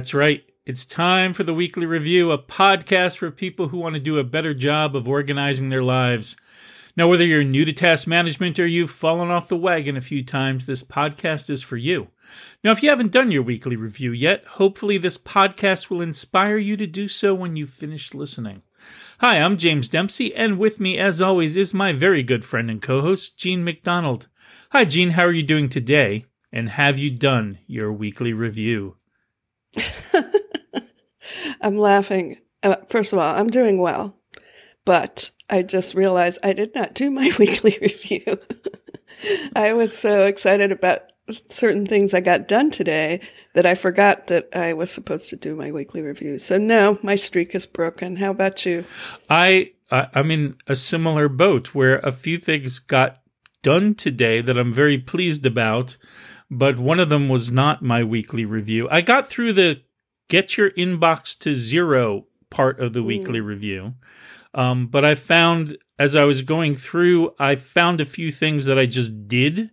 That's right. It's time for the Weekly Review, a podcast for people who want to do a better job of organizing their lives. Now, whether you're new to task management or you've fallen off the wagon a few times, this podcast is for you. Now, if you haven't done your weekly review yet, hopefully this podcast will inspire you to do so when you finish listening. Hi, I'm James Dempsey, and with me, as always, is my very good friend and co host, Jean MacDonald. Hi, Jean, how are you doing today? And have you done your weekly review? I'm laughing. Uh, first of all, I'm doing well, but I just realized I did not do my weekly review. I was so excited about certain things I got done today that I forgot that I was supposed to do my weekly review. So no, my streak is broken. How about you? I I'm in a similar boat where a few things got done today that I'm very pleased about, but one of them was not my weekly review. I got through the get your inbox to zero part of the mm. weekly review. Um, but I found as I was going through, I found a few things that I just did,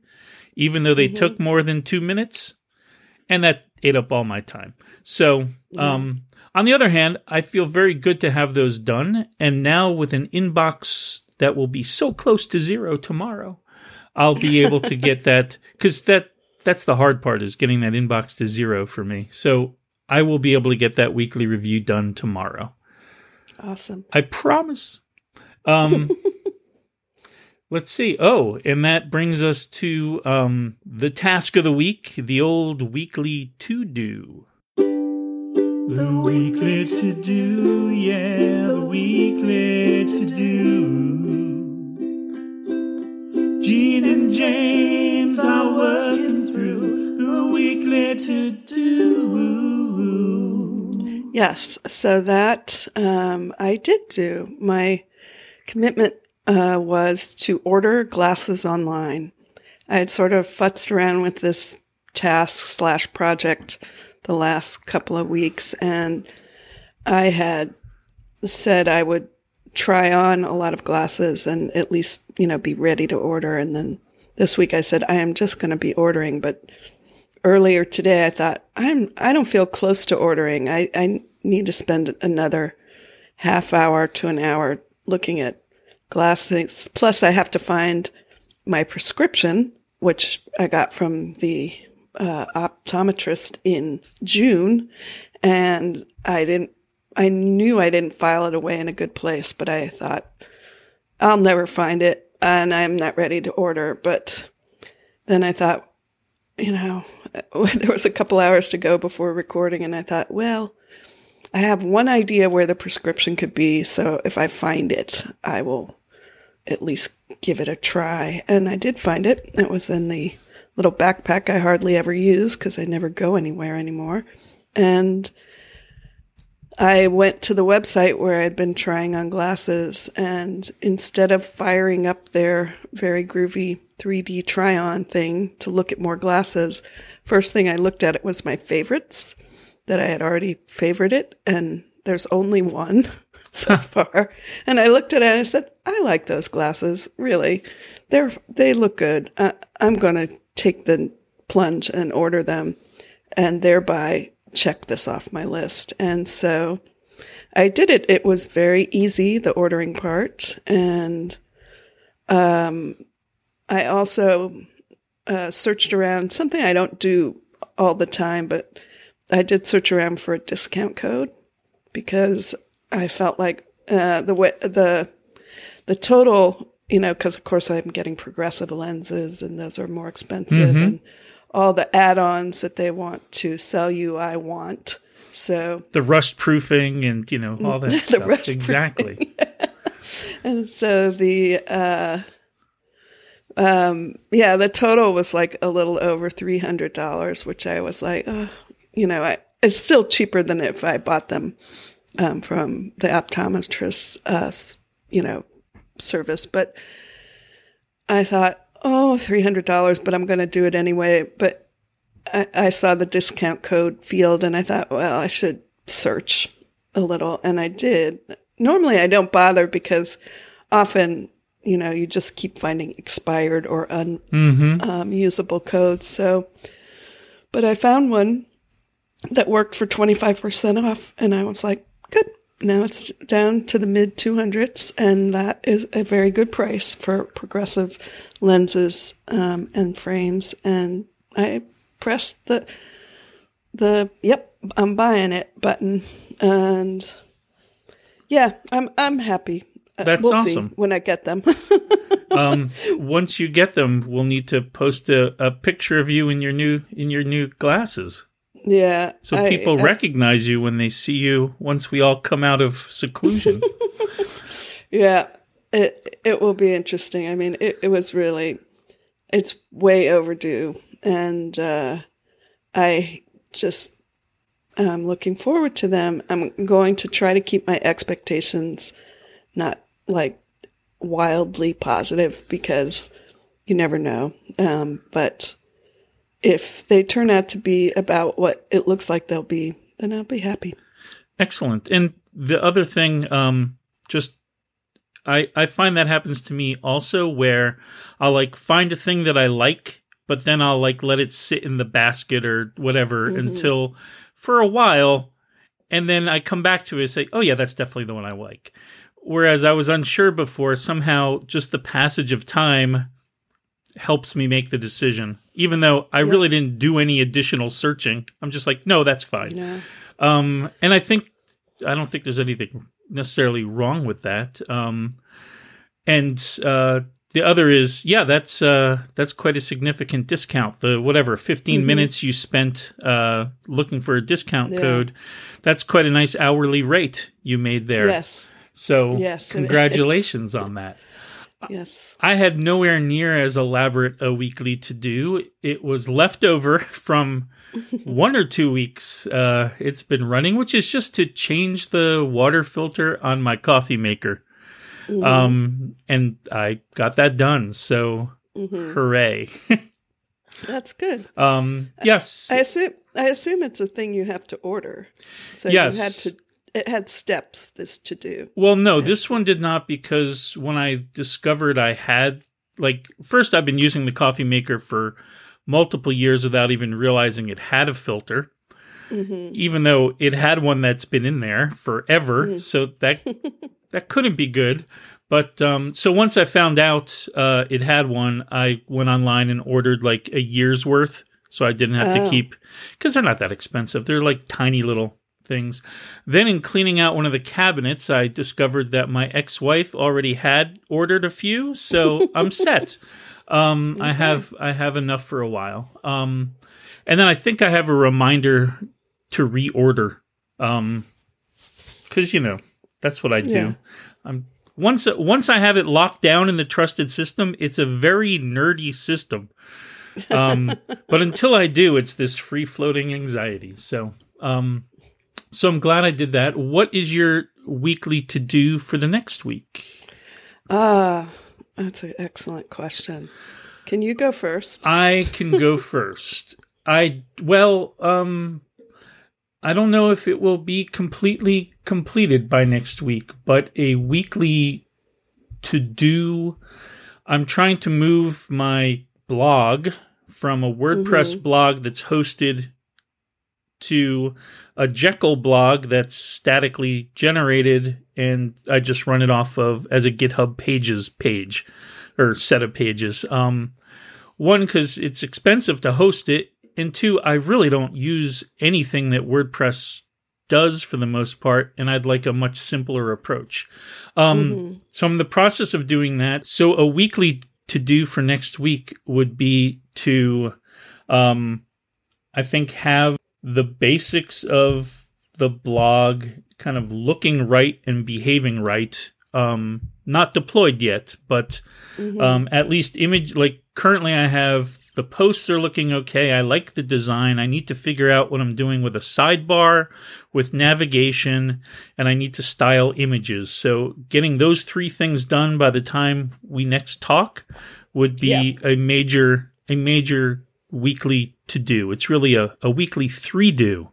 even though they mm-hmm. took more than two minutes, and that ate up all my time. So, um, on the other hand, I feel very good to have those done. And now with an inbox that will be so close to zero tomorrow, I'll be able to get that because that that's the hard part is getting that inbox to zero for me. So I will be able to get that weekly review done tomorrow. Awesome. I promise. Um, let's see. Oh, and that brings us to um, the task of the week, the old weekly to do. The weekly to do, yeah, the weekly to do. Jean and James are working weekly to do. Yes, so that um, I did do. My commitment uh, was to order glasses online. I had sort of futzed around with this task slash project the last couple of weeks, and I had said I would try on a lot of glasses and at least, you know, be ready to order. And then this week I said, I am just going to be ordering, but earlier today, I thought I'm I don't feel close to ordering. I, I need to spend another half hour to an hour looking at glass things. Plus, I have to find my prescription, which I got from the uh, optometrist in June, and I didn't. I knew I didn't file it away in a good place, but I thought I'll never find it, and I'm not ready to order. But then I thought, you know, there was a couple hours to go before recording, and I thought, well, I have one idea where the prescription could be, so if I find it, I will at least give it a try. And I did find it. It was in the little backpack I hardly ever use because I never go anywhere anymore. And I went to the website where I'd been trying on glasses, and instead of firing up their very groovy 3D try on thing to look at more glasses, first thing I looked at it was my favorites that I had already favorited, and there's only one so far. And I looked at it and I said, I like those glasses. Really, they're they look good. Uh, I'm going to take the plunge and order them, and thereby check this off my list. And so I did it. It was very easy, the ordering part, and um, I also uh, searched around something I don't do all the time, but I did search around for a discount code because I felt like uh, the way, the the total, you know, because of course I'm getting progressive lenses and those are more expensive, mm-hmm. and all the add-ons that they want to sell you, I want. So the rust proofing and you know all that the stuff. Rust exactly. and so the uh, um, yeah, the total was like a little over three hundred dollars, which I was like, oh, you know, I, it's still cheaper than if I bought them um, from the optometrist's, uh, you know, service. But I thought, oh, $300, but I'm going to do it anyway. But I, I saw the discount code field and I thought, well, I should search a little. And I did. Normally I don't bother because often, you know, you just keep finding expired or unusable mm-hmm. um, codes. So, but I found one that worked for 25% off. And I was like, good. Now it's down to the mid 200s, and that is a very good price for progressive lenses um, and frames. And I pressed the the yep, I'm buying it button, and yeah, I'm I'm happy. Uh, That's we'll awesome. See when I get them. um, once you get them, we'll need to post a, a picture of you in your new in your new glasses, yeah, so I- people I- recognize you when they see you. Once we all come out of seclusion. Yeah, it it will be interesting. I mean, it, it was really, it's way overdue, and uh, I just I'm looking forward to them. I'm going to try to keep my expectations not like wildly positive because you never know. Um, but if they turn out to be about what it looks like they'll be, then I'll be happy. Excellent. And the other thing, um, just I I find that happens to me also, where I'll like find a thing that I like, but then I'll like let it sit in the basket or whatever until for a while, and then I come back to it and say, oh yeah, that's definitely the one I like. Whereas I was unsure before, somehow just the passage of time helps me make the decision, even though I really didn't do any additional searching. I'm just like, no, that's fine. Um, and I think I don't think there's anything necessarily wrong with that. Um, and uh, the other is, yeah, that's uh, that's quite a significant discount. The whatever 15 minutes you spent uh, looking for a discount Yeah. code, that's quite a nice hourly rate you made there. Yes. So Yes, congratulations on that. Yes. I had nowhere near as elaborate a weekly to do. It was left over from one or two weeks uh, it's been running, which is just to change the water filter on my coffee maker. Um, and I got that done. So hooray. That's good. um, yes. I assume I assume it's a thing you have to order. So Yes. you had to it had steps this to do. Well, no, this one did not because when I discovered I had, like, first I've been using the coffee maker for multiple years without even realizing it had a filter, even though it had one that's been in there forever. So that that couldn't be good. But um, so once I found out uh, it had one, I went online and ordered like a year's worth, so I didn't have to Oh. keep because they're not that expensive. They're like tiny little things. Then in cleaning out one of the cabinets, I discovered that my ex-wife already had ordered a few, so I'm set. Um, I have I have enough for a while. Um, and then I think I have a reminder to reorder. Um, because you know that's what I do. Yeah. I'm once once I have it locked down in the trusted system, it's a very nerdy system. Um, but until I do, it's this free floating anxiety. So, um, so I'm glad I did that. What is your weekly to do for the next week? Ah, that's an excellent question. Can you go first? I can go first. I well, um I don't know if it will be completely completed by next week, but a weekly to do I'm trying to move my blog from a WordPress blog that's hosted to a Jekyll blog that's statically generated and I just run it off of as a GitHub pages page or set of pages. Um one because it's expensive to host it and two i really don't use anything that wordpress does for the most part and i'd like a much simpler approach. Um, so i'm in the process of doing that. So a weekly to do for next week would be to um, i think have the basics of the blog kind of looking right and behaving right um, not deployed yet but um, at least image like currently i have the posts are looking okay. I like the design. I need to figure out what i'm doing with a sidebar with navigation and i need to style images. So getting those three things done by the time we next talk would be a major a major weekly to do it's really a, a weekly three do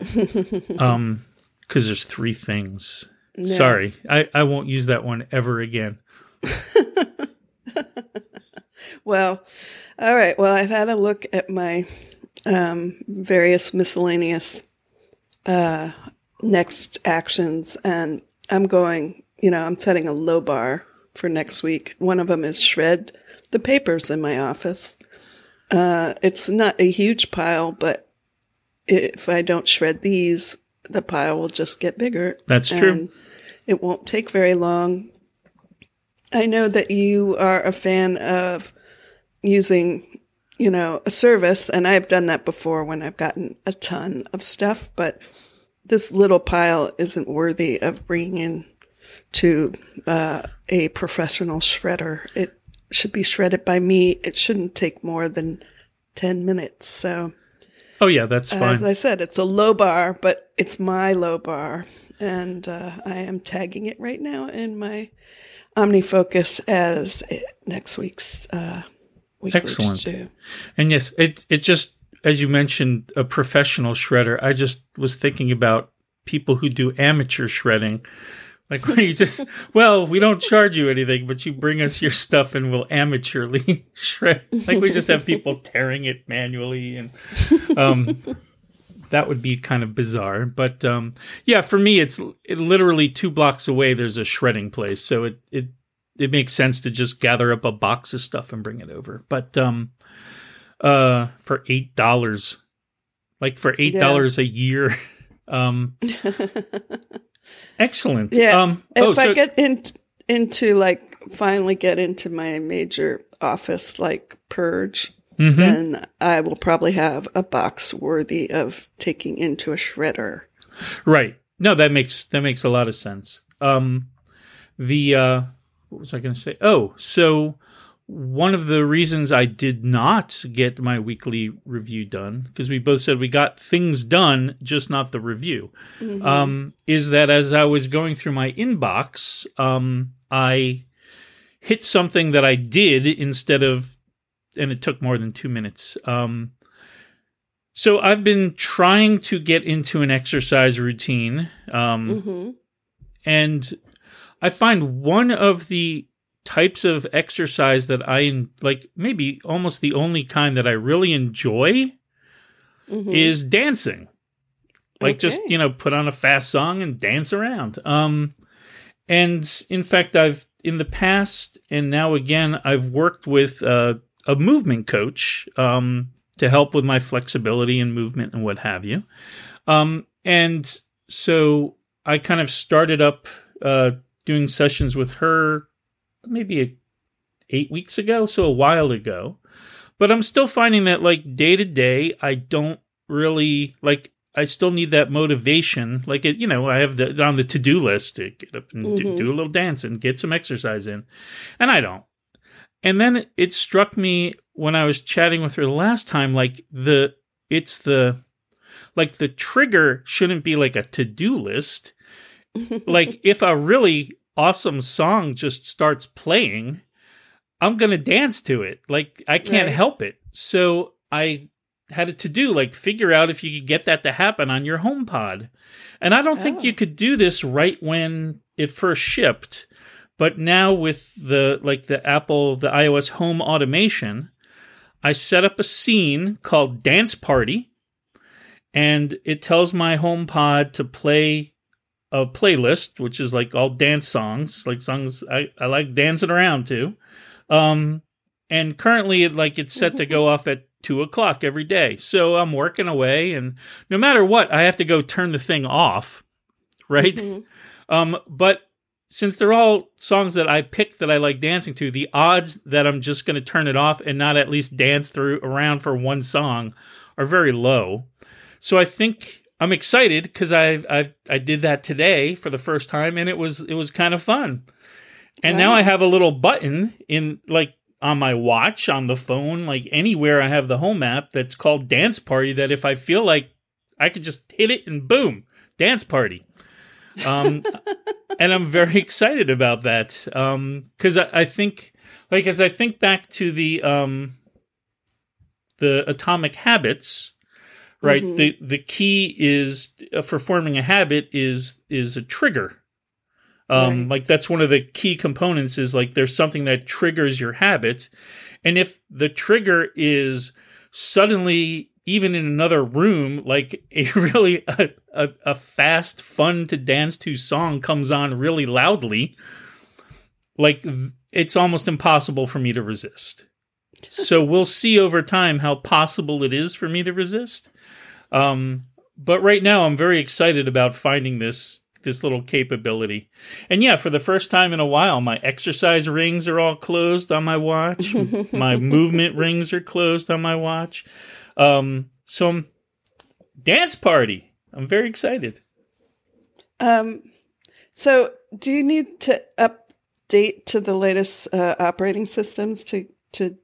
um because there's three things sorry I, I won't use that one ever again Well, all right. Well, I've had a look at my um, various miscellaneous uh, next actions, and I'm going. You know, I'm setting a low bar for next week. One of them is shred the papers in my office. Uh, it's not a huge pile, but if I don't shred these, the pile will just get bigger. That's true. It won't take very long. I know that you are a fan of using, you know, a service, and I've done that before when I've gotten a ton of stuff, but this little pile isn't worthy of bringing in to uh, a professional shredder. It should be shredded by me. It shouldn't take more than 10 minutes. So, oh, yeah, that's fine. As I said, it's a low bar, but it's my low bar. And uh, I am tagging it right now in my OmniFocus as next week's uh, Excellent. And yes, it, it just, as you mentioned, a professional shredder, I just was thinking about people who do amateur shredding like where you just, well, we don't charge you anything, but you bring us your stuff and we'll amateurly shred. Like we just have people tearing it manually, and um, that would be kind of bizarre. But um, yeah, for me, it's it, literally two blocks away. There's a shredding place, so it it it makes sense to just gather up a box of stuff and bring it over. But um, uh, for eight dollars, like for eight dollars yeah. a year, um. Excellent. Yeah. Um, oh, if so- I get in, into like finally get into my major office like purge, mm-hmm. then I will probably have a box worthy of taking into a shredder. Right. No, that makes that makes a lot of sense. Um, the uh, what was I going to say? Oh, so one of the reasons I did not get my weekly review done, because we both said we got things done, just not the review, mm-hmm. um, is that as I was going through my inbox, um, I hit something that I did instead of, and it took more than two minutes. Um, so I've been trying to get into an exercise routine. Um, mm-hmm. And I find one of the types of exercise that I like, maybe almost the only kind that I really enjoy mm-hmm. is dancing. Like okay. just, you know, put on a fast song and dance around. Um and in fact I've in the past and now again I've worked with uh, a movement coach um to help with my flexibility and movement and what have you. Um and so I kind of started up uh doing sessions with her maybe a, eight weeks ago, so a while ago. But I'm still finding that like day to day, I don't really like. I still need that motivation. Like it, you know, I have the on the to do list to get up and mm-hmm. do, do a little dance and get some exercise in, and I don't. And then it struck me when I was chatting with her the last time, like the it's the like the trigger shouldn't be like a to do list. like if I really awesome song just starts playing, I'm going to dance to it. Like I can't right. help it. So I had it to do like figure out if you could get that to happen on your HomePod. And I don't oh. think you oh. could do this right when it first shipped, but now with the like the Apple the iOS home automation, I set up a scene called Dance Party and it tells my HomePod to play a playlist, which is like all dance songs, like songs I, I like dancing around to. Um, and currently it like it's set to go off at two o'clock every day. So I'm working away and no matter what, I have to go turn the thing off. Right. Mm-hmm. Um, but since they're all songs that I pick that I like dancing to, the odds that I'm just going to turn it off and not at least dance through around for one song are very low. So I think I'm excited because I I I did that today for the first time and it was it was kind of fun. And now I have a little button in like on my watch, on the phone, like anywhere I have the home app that's called Dance Party that if I feel like I could just hit it and boom, dance party. Um, and I'm very excited about that. Um, cause I, I, think, like, as I think back to the, um, the atomic habits, right? Mm-hmm. The the key is uh, for forming a habit is is a trigger. Um, right. Like that's one of the key components is like there's something that triggers your habit, and if the trigger is suddenly even in another room, like a really a, a, a fast, fun to dance to song comes on really loudly, like it's almost impossible for me to resist. so we'll see over time how possible it is for me to resist. Um, but right now, I'm very excited about finding this this little capability. And yeah, for the first time in a while, my exercise rings are all closed on my watch. my movement rings are closed on my watch. Um, so I'm, dance party. I'm very excited. Um, so do you need to update to the latest uh, operating systems to to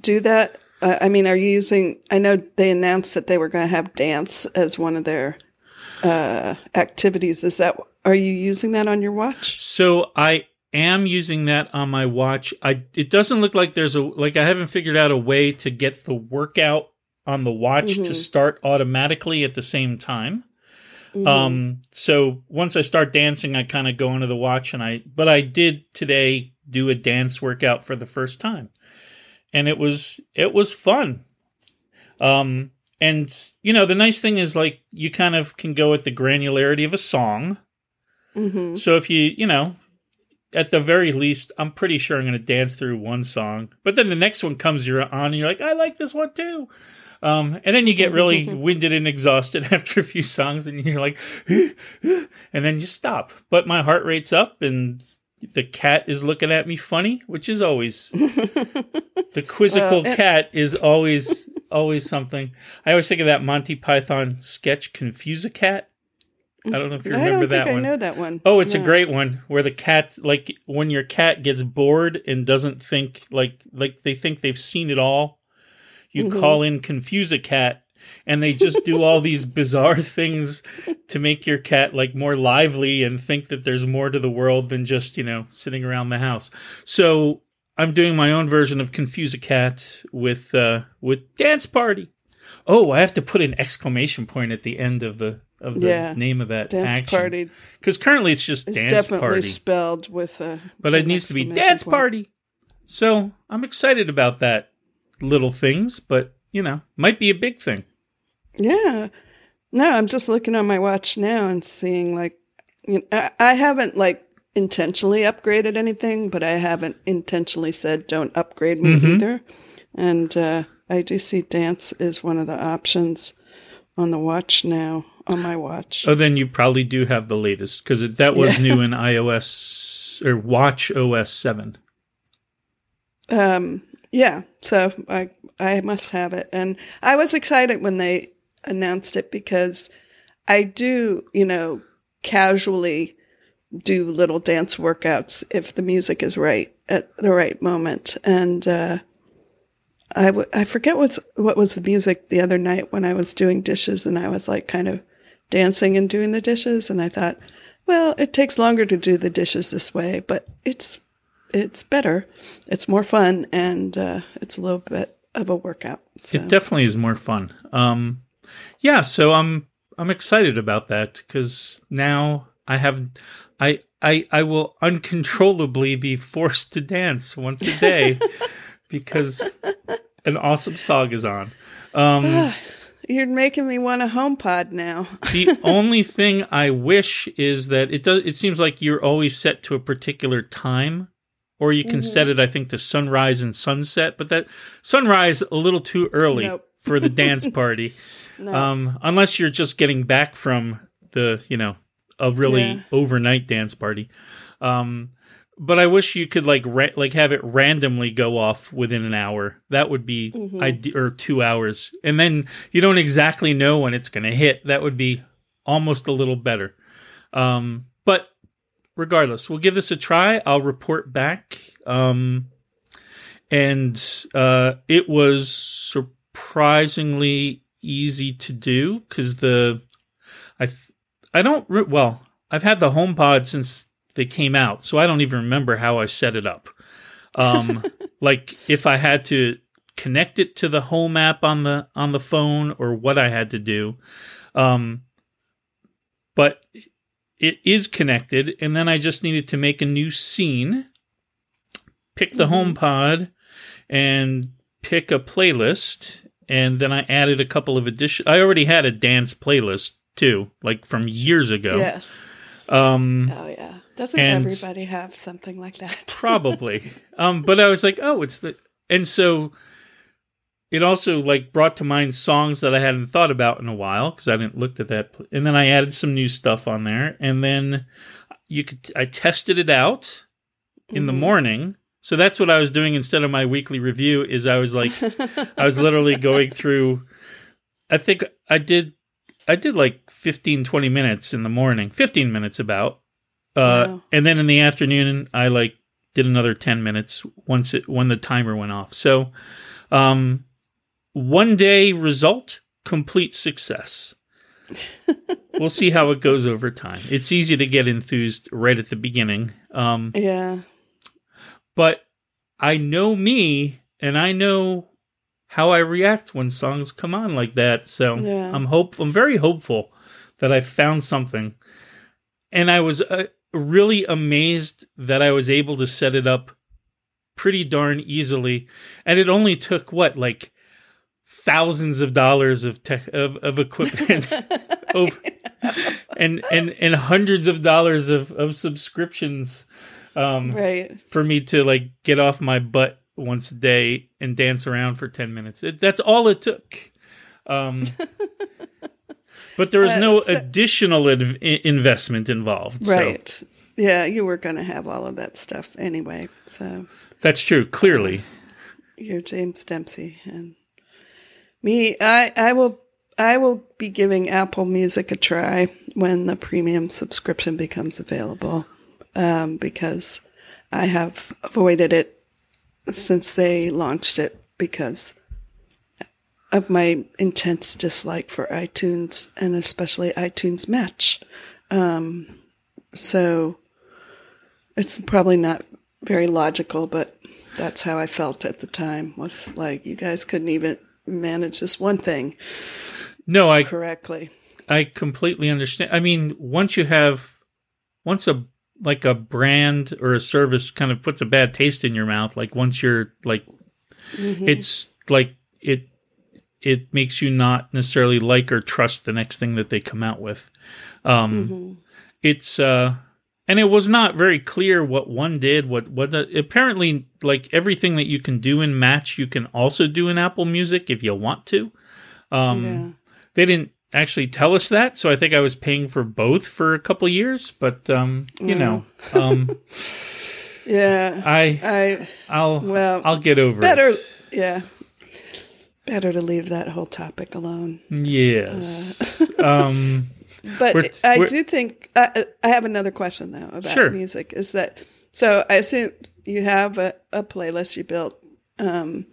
do that? Uh, I mean, are you using? I know they announced that they were going to have dance as one of their uh, activities. Is that are you using that on your watch? So I am using that on my watch. I it doesn't look like there's a like I haven't figured out a way to get the workout on the watch mm-hmm. to start automatically at the same time. Mm-hmm. Um so once I start dancing I kind of go into the watch and I but I did today do a dance workout for the first time. And it was it was fun. Um and you know the nice thing is like you kind of can go with the granularity of a song. Mm-hmm. So if you you know at the very least, I'm pretty sure I'm going to dance through one song. But then the next one comes you're on and you're like, I like this one too. Um, and then you get really winded and exhausted after a few songs and you're like, and then you stop. But my heart rate's up and the cat is looking at me funny, which is always the quizzical well, it- cat is always always something. I always think of that Monty Python sketch, Confuse a Cat. I don't know if you remember that one. I know that one. Oh, it's no. a great one where the cat, like when your cat gets bored and doesn't think, like like they think they've seen it all. You mm-hmm. call in confuse a cat, and they just do all these bizarre things to make your cat like more lively and think that there's more to the world than just you know sitting around the house. So I'm doing my own version of confuse a cat with uh with dance party. Oh, I have to put an exclamation point at the end of the of the yeah, name of that dance action. party. Because currently it's just it's dance definitely party. spelled with a. But it needs to be dance point. party. So I'm excited about that little things, but you know, might be a big thing. Yeah. No, I'm just looking on my watch now and seeing like, you know, I, I haven't like intentionally upgraded anything, but I haven't intentionally said don't upgrade me mm-hmm. either. And uh, I do see dance is one of the options on the watch now on my watch. Oh, then you probably do have the latest because that was yeah. new in iOS or Watch OS seven. Um. Yeah. So I I must have it, and I was excited when they announced it because I do you know casually do little dance workouts if the music is right at the right moment, and. uh I, w- I forget what's what was the music the other night when I was doing dishes and I was like kind of dancing and doing the dishes. And I thought, well, it takes longer to do the dishes this way, but it's it's better, it's more fun, and uh, it's a little bit of a workout. So. It definitely is more fun. Um, yeah, so I'm I'm excited about that because now I have I I I will uncontrollably be forced to dance once a day because an awesome song is on. Um, You're making me want a HomePod now. the only thing I wish is that it does. It seems like you're always set to a particular time, or you can mm-hmm. set it, I think, to sunrise and sunset. But that sunrise a little too early nope. for the dance party, no. um, unless you're just getting back from the, you know, a really yeah. overnight dance party. Um, but I wish you could like ra- like have it randomly go off within an hour. That would be mm-hmm. ide- or 2 hours. And then you don't exactly know when it's going to hit. That would be almost a little better. Um, but regardless, we'll give this a try. I'll report back. Um, and uh, it was surprisingly easy to do because the I th- I don't re- well I've had the HomePod since they came out. So I don't even remember how I set it up. Um, like if I had to connect it to the home app on the on the phone or what I had to do. Um, but it is connected, and then I just needed to make a new scene, pick the mm-hmm. home pod, and pick a playlist, and then I added a couple of addition. I already had a dance playlist too, like from years ago. Yes. Um, Oh yeah. Doesn't everybody have something like that? probably. um, but I was like, oh, it's the, and so it also like brought to mind songs that I hadn't thought about in a while because I didn't looked at that. And then I added some new stuff on there, and then you could I tested it out in the Mhm. morning. So that's what I was doing instead of my weekly review. Is I was like, I was literally going through. I think I did. I did like 15, 20 minutes in the morning, 15 minutes about. Uh, Wow. and then in the afternoon, I like did another 10 minutes once it, when the timer went off. So, um, one day result, complete success. we'll see how it goes over time. It's easy to get enthused right at the beginning. Um, yeah. But I know me and I know how I react when songs come on like that. So Yeah. I'm hope I'm very hopeful that I found something. And I was uh, really amazed that I was able to set it up pretty darn easily. And it only took what like thousands of dollars of tech of, of equipment over, and and and hundreds of dollars of of subscriptions um Right. for me to like get off my butt once a day and dance around for 10 minutes. It, that's all it took. Um, but there was Uh, no so- additional adv- investment involved. So Right. Yeah, you were going to have all of that stuff anyway. So that's true, clearly. you're James Dempsey and me. I I will I will be giving Apple Music a try when the premium subscription becomes available, um, because I have avoided it since they launched it because of my intense dislike for iTunes and especially iTunes Match. Um, so it's probably not very logical, but that's how I felt at the time. Was like you guys couldn't even manage this one thing No, I correctly. I completely understand. I mean, once you have once a like a brand or a service kind of puts a bad taste in your mouth, like once you're like it's like it it makes you not necessarily like or trust the next thing that they come out with. Um it's uh and it was not very clear what one did what what the, apparently like everything that you can do in match you can also do in apple music if you want to um yeah. they didn't actually tell us that so i think i was paying for both for a couple years but um you know um Yeah. i I i'll well i'll get over better it yeah. Better to leave that whole topic alone. yes um But We're- I we're- do think I, I have another question though about Sure. music. Is that so? I assume you have a, a playlist you built, um,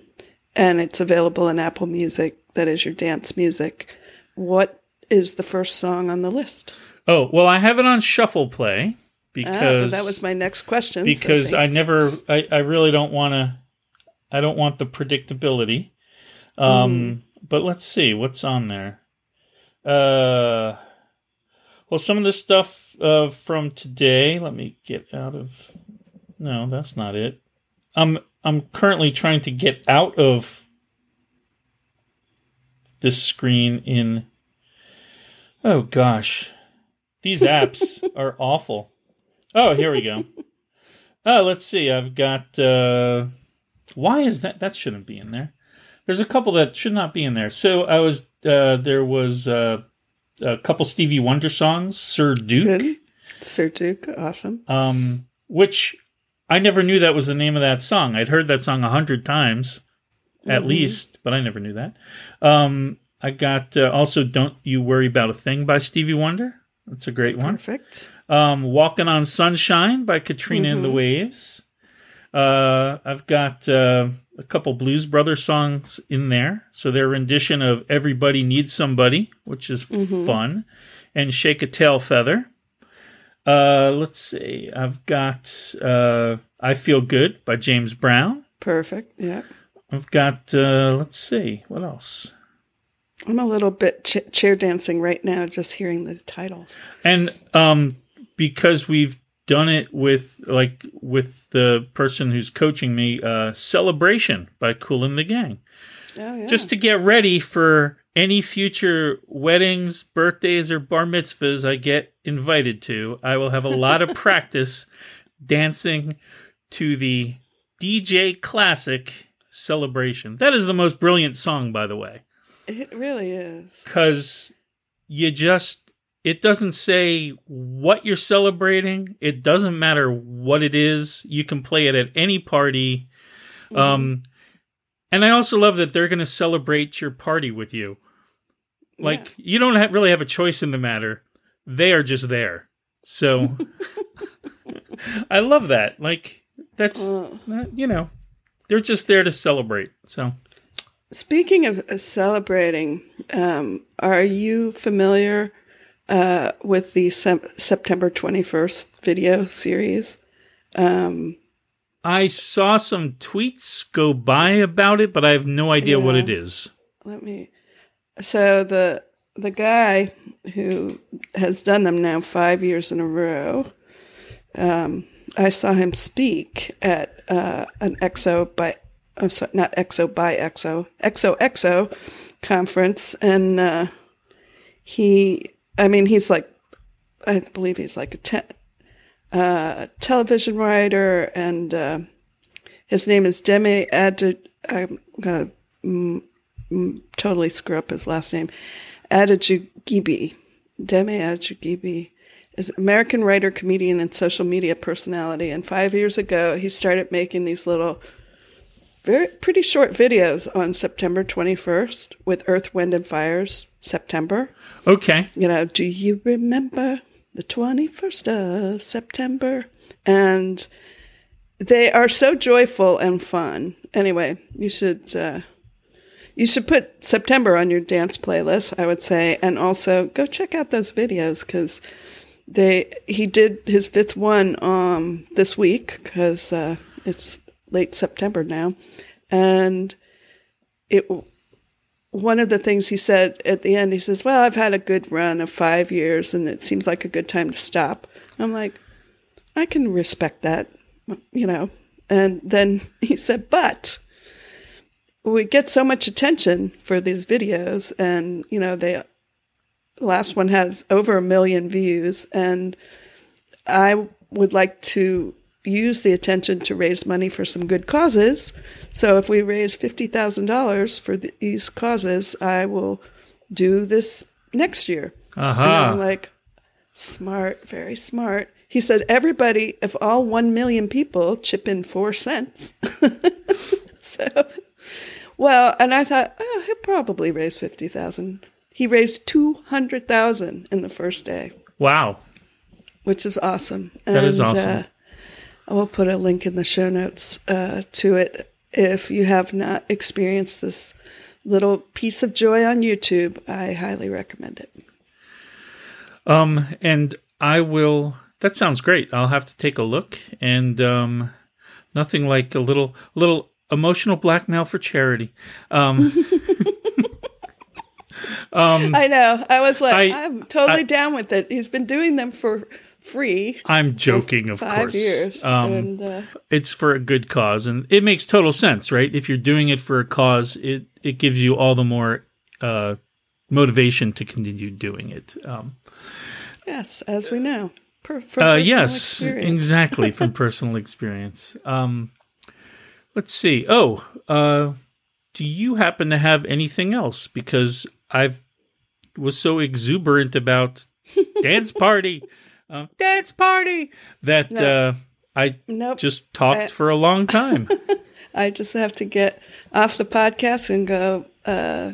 and it's available in Apple Music. That is your dance music. What is the first song on the list? oh well i have it on shuffle play Ah, because that was my next question. so because I never, I, I really don't want to, I don't want the predictability. Um, but let's see what's on there. Uh, well, some of the stuff uh, from today. Let me get out of. No, that's not it. I'm I'm currently trying to get out of this screen in. Oh gosh, these apps are awful. Oh, here we go. Oh, let's see. I've got. Uh, why is that? That shouldn't be in there. There's a couple that should not be in there. So I was. Uh, there was uh, a couple Stevie Wonder songs, Sir Duke, Good. Sir Duke, awesome. um, which I never knew that was the name of that song. I'd heard that song a hundred times, at least, but I never knew that. Um, I got uh, also "Don't You Worry About a Thing" by Stevie Wonder. That's a great one. Perfect. Um, "Walking on Sunshine" by Katrina and the Waves. Uh, I've got uh, a couple Blues Brothers songs in there. So their rendition of "Everybody Needs Somebody," which is fun, and "Shake a Tail Feather." Uh, let's see. I've got uh, "I Feel Good" by James Brown. Perfect. Yeah. I've got uh, let's see what else. I'm a little bit ch- chair dancing right now just hearing the titles. And um, because we've done it with like with the person who's coaching me, uh, "Celebration" by Kool and the Gang. Oh, yeah. just to get ready for any future weddings, birthdays, or bar mitzvahs I get invited to. I will have a lot of practice dancing to the DJ Classic celebration. That is the most brilliant song, by the way, it really is. because you just, it doesn't say what you're celebrating. It doesn't matter what it is. You can play it at any party. Um, and I also love that they're going to celebrate your party with you. Like you don't have, really have a choice in the matter. They are just there. So I love that. Like that's Uh, that- you know, they're just there to celebrate. So Speaking of uh, celebrating, um, are you familiar uh, with the Sep- September 21st video series? Um, I saw some tweets go by about it, but I have no idea what it is. let me. So the the guy who has done them now five years in a row, um, I saw him speak at uh, an EXO by I'm sorry, not EXO by EXO EXO EXO conference, and uh, he, I mean, he's like, I believe he's like a te- uh, television writer, and uh, his name is Demi Ad. I'm gonna mm, mm, totally screw up his last name. Adejuyigbe. Demi Adejuyigbe is an American writer, comedian, and social media personality. And five years ago, he started making these little, very pretty short videos on September 21st with Earth, Wind, and Fire's September. Okay. You know, do you remember the 21st of September? And they are so joyful and fun. Anyway, you should uh, you should put September on your dance playlist, I would say, and also go check out those videos because they he did his fifth one um this week because uh, it's late September now, and it one of the things he said at the end, he says, Well, I've had a good run of five years and it seems like a good time to stop. I'm like, I can respect that, you know. And then he said, But we get so much attention for these videos, and, you know, they, the last one has over a million views, and I would like to use the attention to raise money for some good causes. So if we raise $50,000 for th- these causes, I will do this next year. Uh-huh. And Aha. I'm like, smart, very smart. He said, everybody, if all 1 million people chip in four cents. so, well, and I thought, oh, he'll probably raise 50,000. He raised 200,000 in the first day Wow. which is awesome. That is And, awesome. Uh, I will put a link in the show notes uh, to it. If you have not experienced this little piece of joy on YouTube, I highly recommend it. Um, and I will. That sounds great. I'll have to take a look. And um, nothing like a little little emotional blackmail for charity. Um, I know. I was like, I- am totally I- down with it. He's been doing them for free I'm joking, of five course. years, Um, and uh, it's for a good cause, and it makes total sense, right? If you're doing it for a cause, it it gives you all the more uh, motivation to continue doing it. Um, yes, as we know, per, Uh, yes, experience. exactly from personal experience. Um, let's see. Oh, uh, do you happen to have anything else? Because I've was so exuberant about dance party, um, dance party that No. uh, I Nope. just talked I- for a long time. I just have to get off the podcast and go uh,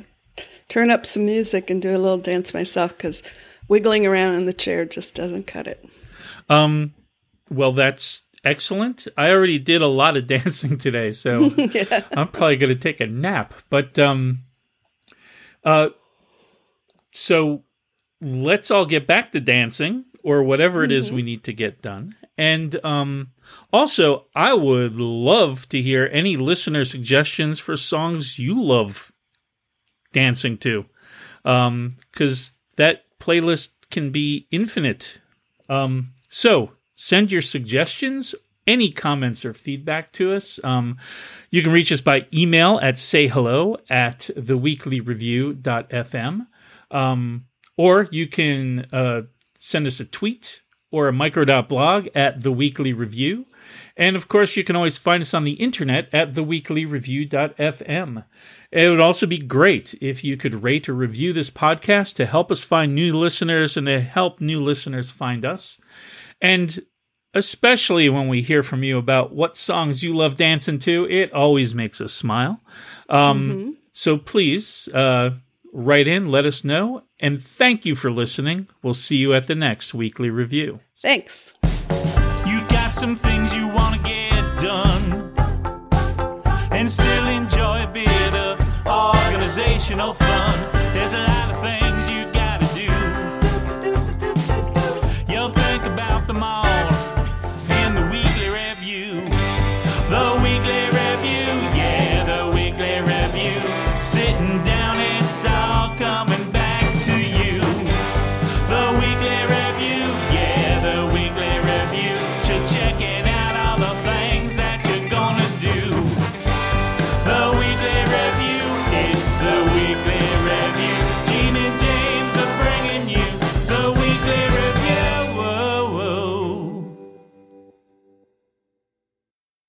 turn up some music and do a little dance myself because wiggling around in the chair just doesn't cut it. um, well, that's excellent. I already did a lot of dancing today, so yeah. I'm probably going to take a nap. But um, uh, so let's all get back to dancing or whatever it is we need to get done. And um, also, I would love to hear any listener suggestions for songs you love dancing to, because that playlist can be infinite. Um, so send your suggestions any comments or feedback to us. Um, you can reach us by email at sayhello at theweeklyreview.fm. Um, or you can uh, send us a tweet or a micro.blog at the weekly review. And of course, you can always find us on the internet at theweeklyreview.fm. It would also be great if you could rate or review this podcast to help us find new listeners and to help new listeners find us. And especially when we hear from you about what songs you love dancing to, it always makes us smile. Um, mm-hmm. So please uh, write in, let us know, and thank you for listening. We'll see you at the next weekly review. Thanks. You got some things you want to get done and still enjoy a bit of organizational fun. There's a